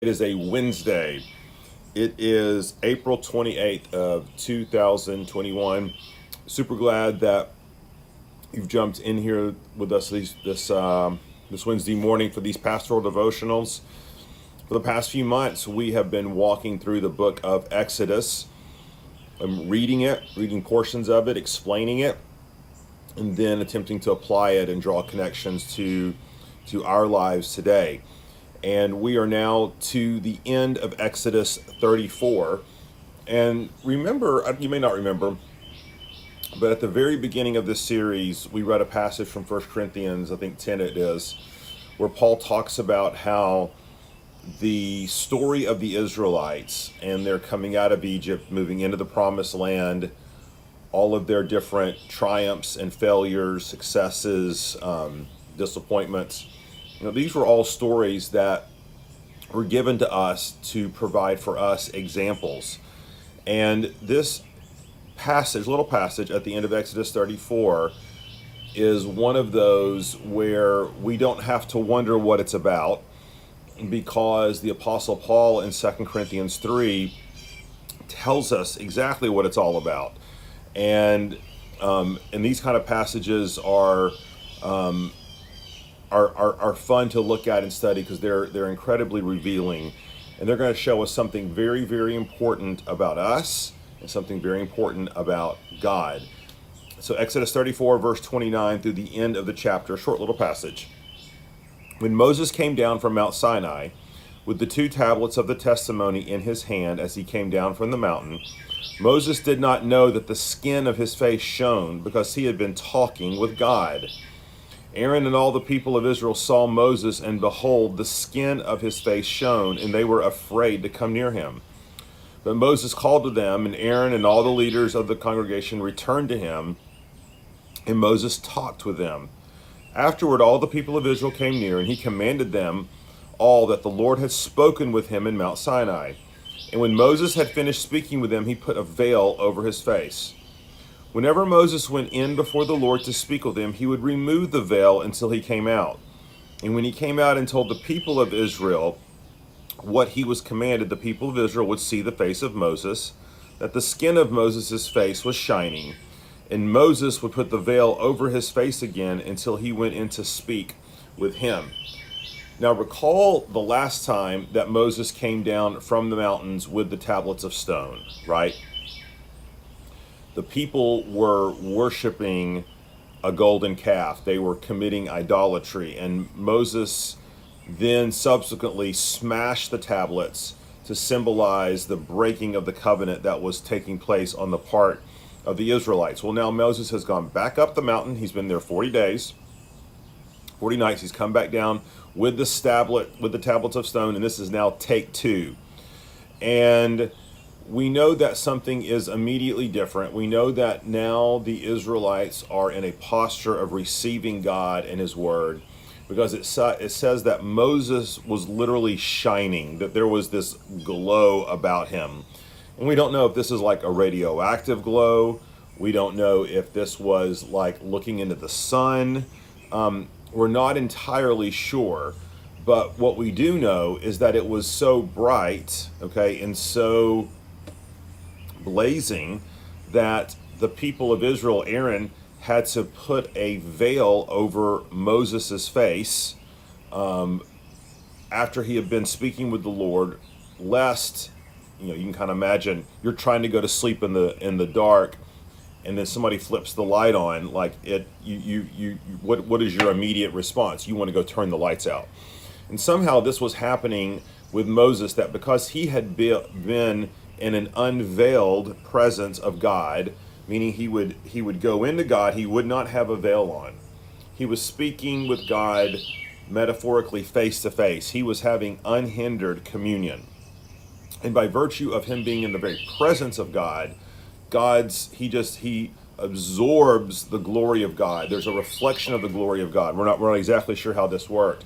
It is a Wednesday. It is April 28th of 2021. Super glad that you've jumped in here with us these, this um, this Wednesday morning for these pastoral devotionals. For the past few months, we have been walking through the book of Exodus. I'm reading it, reading portions of it, explaining it, and then attempting to apply it and draw connections to to our lives today and we are now to the end of Exodus 34. And remember, uh, you may not remember, but at the very beginning of this series, we read a passage from 1 Corinthians, I think 10 it is, where Paul talks about how the story of the Israelites and their coming out of Egypt, moving into the promised land, all of their different triumphs and failures, successes, um, disappointments you know, these were all stories that were given to us to provide for us examples. And this passage, little passage at the end of Exodus 34, is one of those where we don't have to wonder what it's about because the Apostle Paul in 2 Corinthians 3 tells us exactly what it's all about. And um, and these kind of passages are um, are, are, are fun to look at and study because they're they're incredibly revealing and they're going to show us something very very important about us and something very important about God. So Exodus 34 verse 29 through the end of the chapter, a short little passage. When Moses came down from Mount Sinai with the two tablets of the testimony in his hand as he came down from the mountain, Moses did not know that the skin of his face shone because he had been talking with God. Aaron and all the people of Israel saw Moses, and behold, the skin of his face shone, and they were afraid to come near him. But Moses called to them, and Aaron and all the leaders of the congregation returned to him, and Moses talked with them. Afterward, all the people of Israel came near, and he commanded them all that the Lord had spoken with him in Mount Sinai. And when Moses had finished speaking with them, he put a veil over his face. Whenever Moses went in before the Lord to speak with him, he would remove the veil until he came out. And when he came out and told the people of Israel what he was commanded, the people of Israel would see the face of Moses, that the skin of Moses' face was shining. And Moses would put the veil over his face again until he went in to speak with him. Now, recall the last time that Moses came down from the mountains with the tablets of stone, right? The people were worshiping a golden calf. They were committing idolatry. And Moses then subsequently smashed the tablets to symbolize the breaking of the covenant that was taking place on the part of the Israelites. Well, now Moses has gone back up the mountain. He's been there 40 days, 40 nights. He's come back down with the tablet, with the tablets of stone, and this is now take two. And we know that something is immediately different. We know that now the Israelites are in a posture of receiving God and His Word because it, it says that Moses was literally shining, that there was this glow about him. And we don't know if this is like a radioactive glow. We don't know if this was like looking into the sun. Um, we're not entirely sure. But what we do know is that it was so bright, okay, and so blazing that the people of Israel, Aaron, had to put a veil over Moses' face um, after he had been speaking with the Lord, lest you know you can kind of imagine you're trying to go to sleep in the in the dark and then somebody flips the light on like it you you, you what what is your immediate response? You want to go turn the lights out. And somehow this was happening with Moses that because he had been in an unveiled presence of God, meaning he would he would go into God, he would not have a veil on. He was speaking with God metaphorically face to face. He was having unhindered communion. And by virtue of him being in the very presence of God, God's he just he absorbs the glory of God. There's a reflection of the glory of God. We're not we're not exactly sure how this worked.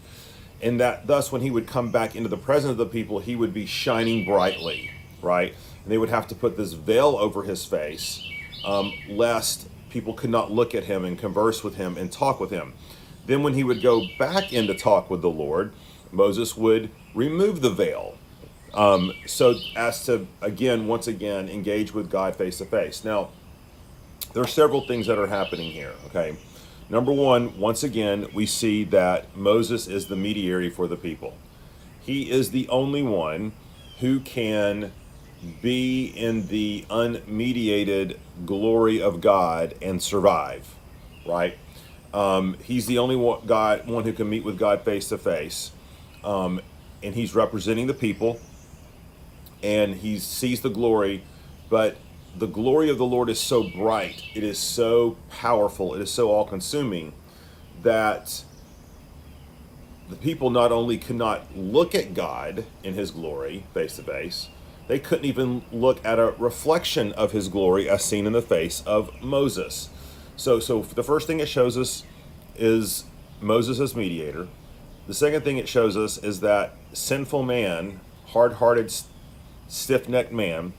And that thus when he would come back into the presence of the people, he would be shining brightly right? And they would have to put this veil over his face, um, lest people could not look at him and converse with him and talk with him. Then, when he would go back in to talk with the Lord, Moses would remove the veil Um, so as to again, once again, engage with God face to face. Now, there are several things that are happening here. Okay, number one, once again, we see that Moses is the mediator for the people. He is the only one who can be in the unmediated glory of God and survive, right? Um, he's the only one, God, one who can meet with God face to face, um, and he's representing the people, and he sees the glory, but the glory of the Lord is so bright, it is so powerful, it is so all-consuming that the people not only cannot look at God in His glory face to face, they couldn't even look at a reflection of His glory as seen in the face of Moses. So, so the first thing it shows us is Moses as mediator. The second thing it shows us is that sinful man, hard-hearted, stiff-necked man,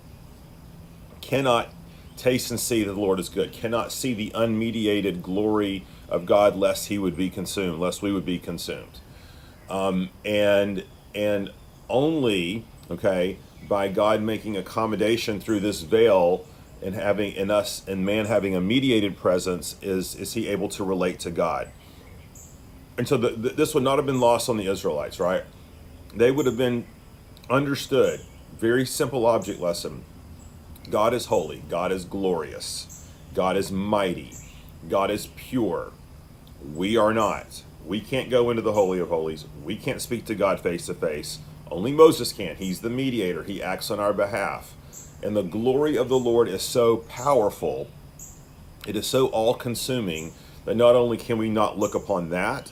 cannot taste and see that the Lord is good. Cannot see the unmediated glory of God, lest He would be consumed, lest we would be consumed. Um, and and only okay by God making accommodation through this veil and having in us and man having a mediated presence is is he able to relate to God. And so the, the, this would not have been lost on the Israelites, right? They would have been understood. Very simple object lesson. God is holy. God is glorious. God is mighty. God is pure. We are not. We can't go into the Holy of Holies. We can't speak to God face to face. Only Moses can. He's the mediator, he acts on our behalf. And the glory of the Lord is so powerful, it is so all consuming that not only can we not look upon that,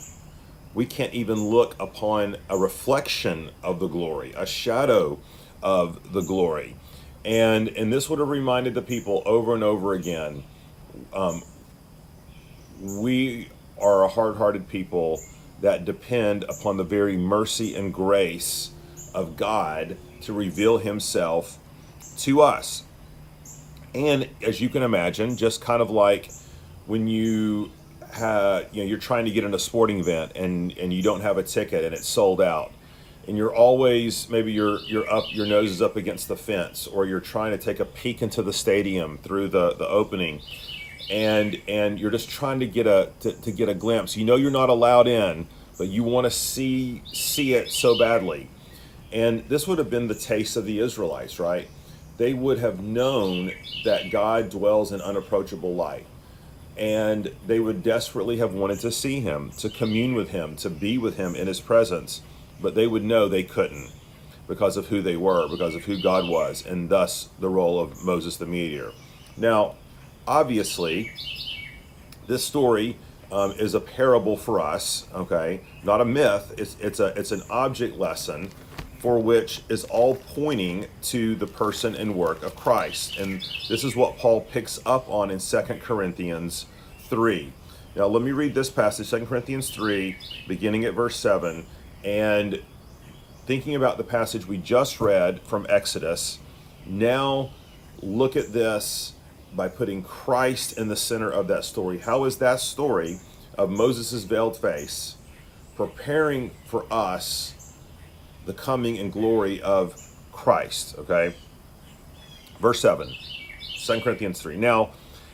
we can't even look upon a reflection of the glory, a shadow of the glory. And, and this would have reminded the people over and over again um, we are a hard hearted people that depend upon the very mercy and grace of God to reveal Himself to us. And as you can imagine, just kind of like when you have, you know, you're trying to get in a sporting event and, and you don't have a ticket and it's sold out. And you're always maybe you're you're up your nose is up against the fence or you're trying to take a peek into the stadium through the, the opening and and you're just trying to get a to, to get a glimpse. You know you're not allowed in, but you want to see see it so badly. And this would have been the taste of the Israelites, right? They would have known that God dwells in unapproachable light. And they would desperately have wanted to see him, to commune with him, to be with him in his presence. But they would know they couldn't because of who they were, because of who God was, and thus the role of Moses the mediator. Now, obviously, this story um, is a parable for us, okay? Not a myth. It's, it's, a, it's an object lesson for which is all pointing to the person and work of Christ. And this is what Paul picks up on in 2 Corinthians 3. Now, let me read this passage, 2 Corinthians 3, beginning at verse 7. And thinking about the passage we just read from Exodus, now look at this by putting Christ in the center of that story. How is that story of Moses' veiled face preparing for us the coming and glory of Christ. Okay. Verse 7, 2 Corinthians 3. Now,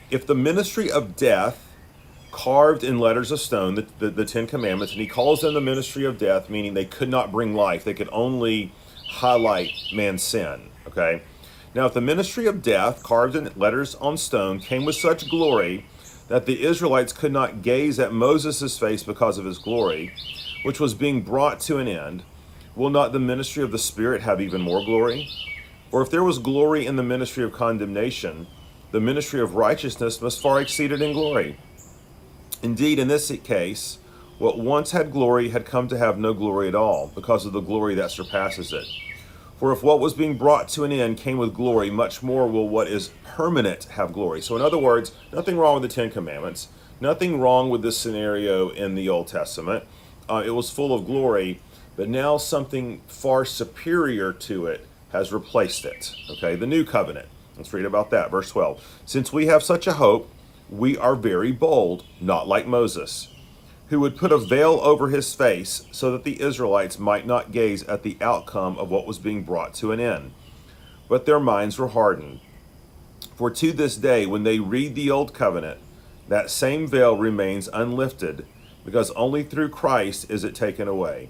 if the ministry of death carved in letters of stone, the, the, the, Ten Commandments, and he calls them the ministry of death, meaning they could not bring life, they could only highlight man's sin. Okay. Now, if the ministry of death, carved in letters on stone, came with such glory that the Israelites could not gaze at Moses' face because of his glory, which was being brought to an end, will not the ministry of the Spirit have even more glory? Or if there was glory in the ministry of condemnation, the ministry of righteousness must far exceed it in glory. Indeed, in this case, what once had glory had come to have no glory at all, because of the glory that surpasses it. For if what was being brought to an end came with glory, much more will what is permanent have glory. So, in other words, nothing wrong with the Ten Commandments, nothing wrong with this scenario in the Old Testament. Uh, it was full of glory, but now something far superior to it has replaced it. Okay, the new covenant. Let's read about that. Verse 12. Since we have such a hope, we are very bold, not like Moses, who would put a veil over his face so that the Israelites might not gaze at the outcome of what was being brought to an end. But their minds were hardened. For to this day, when they read the Old Covenant, that same veil remains unlifted, because only through Christ is it taken away.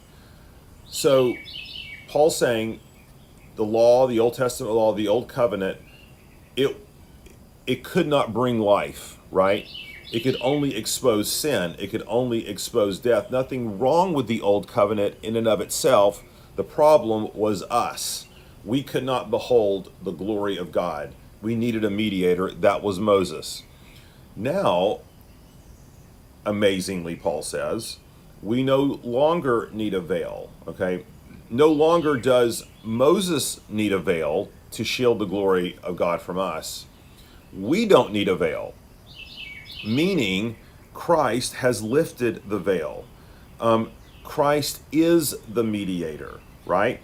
So, Paul's saying the law, the Old Testament law, the Old Covenant, it it could not bring life, right? It could only expose sin. It could only expose death. Nothing wrong with the old covenant in and of itself. The problem was us. We could not behold the glory of God. We needed a mediator. That was Moses. Now, amazingly, Paul says, we no longer need a veil. Okay? No longer does Moses need a veil to shield the glory of God from us. We don't need a veil meaning Christ has lifted the veil. Um, Christ is the mediator, right?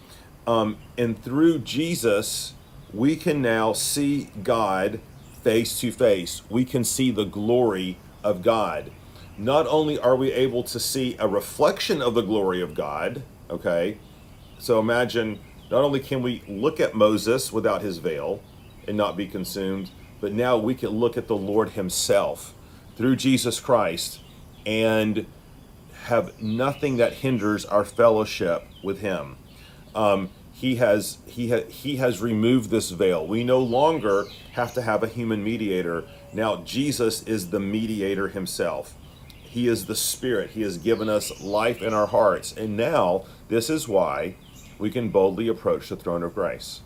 Um, and through Jesus, we can now see God face to face. We can see the glory of God. Not only are we able to see a reflection of the glory of God, okay? So imagine not only can we look at Moses without his veil and not be consumed, but now we can look at the Lord himself through Jesus Christ and have nothing that hinders our fellowship with Him. Um, he has he ha- he has removed this veil. We no longer have to have a human mediator. Now Jesus is the mediator himself. He is the spirit. He has given us life in our hearts. And now this is why we can boldly approach the throne of grace.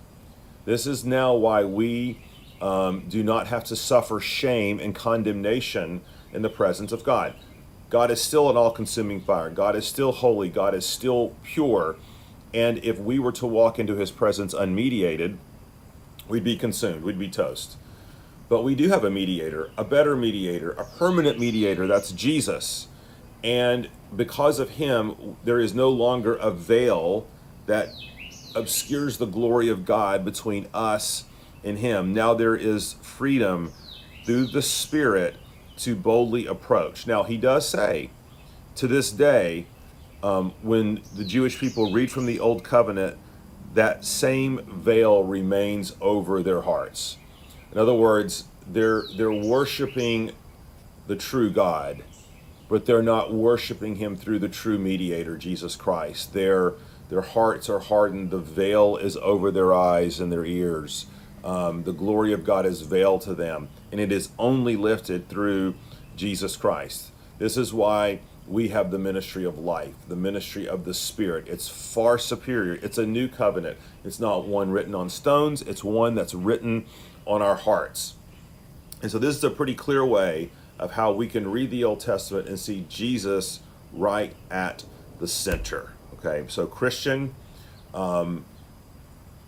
This is now why we um, do not have to suffer shame and condemnation in the presence of God. God is still an all consuming fire. God is still holy. God is still pure. And if we were to walk into his presence unmediated, we'd be consumed. We'd be toast. But we do have a mediator, a better mediator, a permanent mediator. That's Jesus. And because of him, there is no longer a veil that obscures the glory of God between us and him. Now there is freedom through the Spirit to boldly approach. Now he does say, to this day, um, when the Jewish people read from the Old Covenant, that same veil remains over their hearts. In other words, they're they're worshiping the true God, but they're not worshiping Him through the true mediator, Jesus Christ. Their their hearts are hardened. The veil is over their eyes and their ears. Um, the glory of God is veiled to them, and it is only lifted through Jesus Christ. This is why we have the ministry of life, the ministry of the Spirit. It's far superior. It's a new covenant. It's not one written on stones, it's one that's written on our hearts. And so, this is a pretty clear way of how we can read the Old Testament and see Jesus right at the center. Okay, so, Christian, um,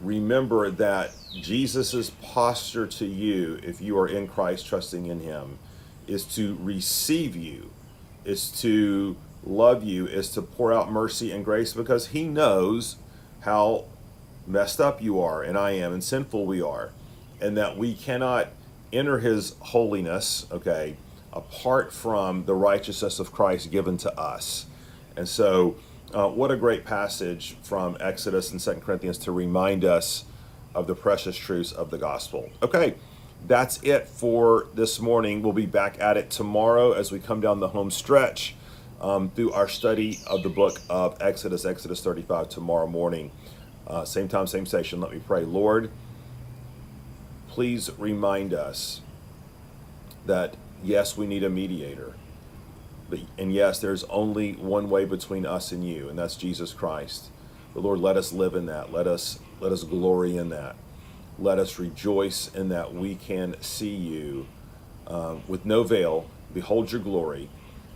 remember that Jesus' posture to you, if you are in Christ, trusting in Him, is to receive you, is to love you, is to pour out mercy and grace because He knows how messed up you are, and I am, and sinful we are, and that we cannot enter His holiness, okay, apart from the righteousness of Christ given to us. And so, uh, what a great passage from Exodus and Second Corinthians to remind us of the precious truths of the gospel. Okay, that's it for this morning. We'll be back at it tomorrow as we come down the home stretch um, through our study of the book of Exodus, Exodus 35, tomorrow morning. Uh, same time, same station. Let me pray. Lord, please remind us that yes, we need a mediator but, and yes, there's only one way between us and you, and that's Jesus Christ. But Lord, let us live in that. Let us let us glory in that. Let us rejoice in that we can see you uh, with no veil, behold your glory,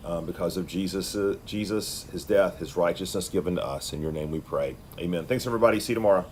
um, because of Jesus, uh, Jesus, his death, his righteousness given to us. In your name we pray. Amen. Thanks, everybody. See you tomorrow.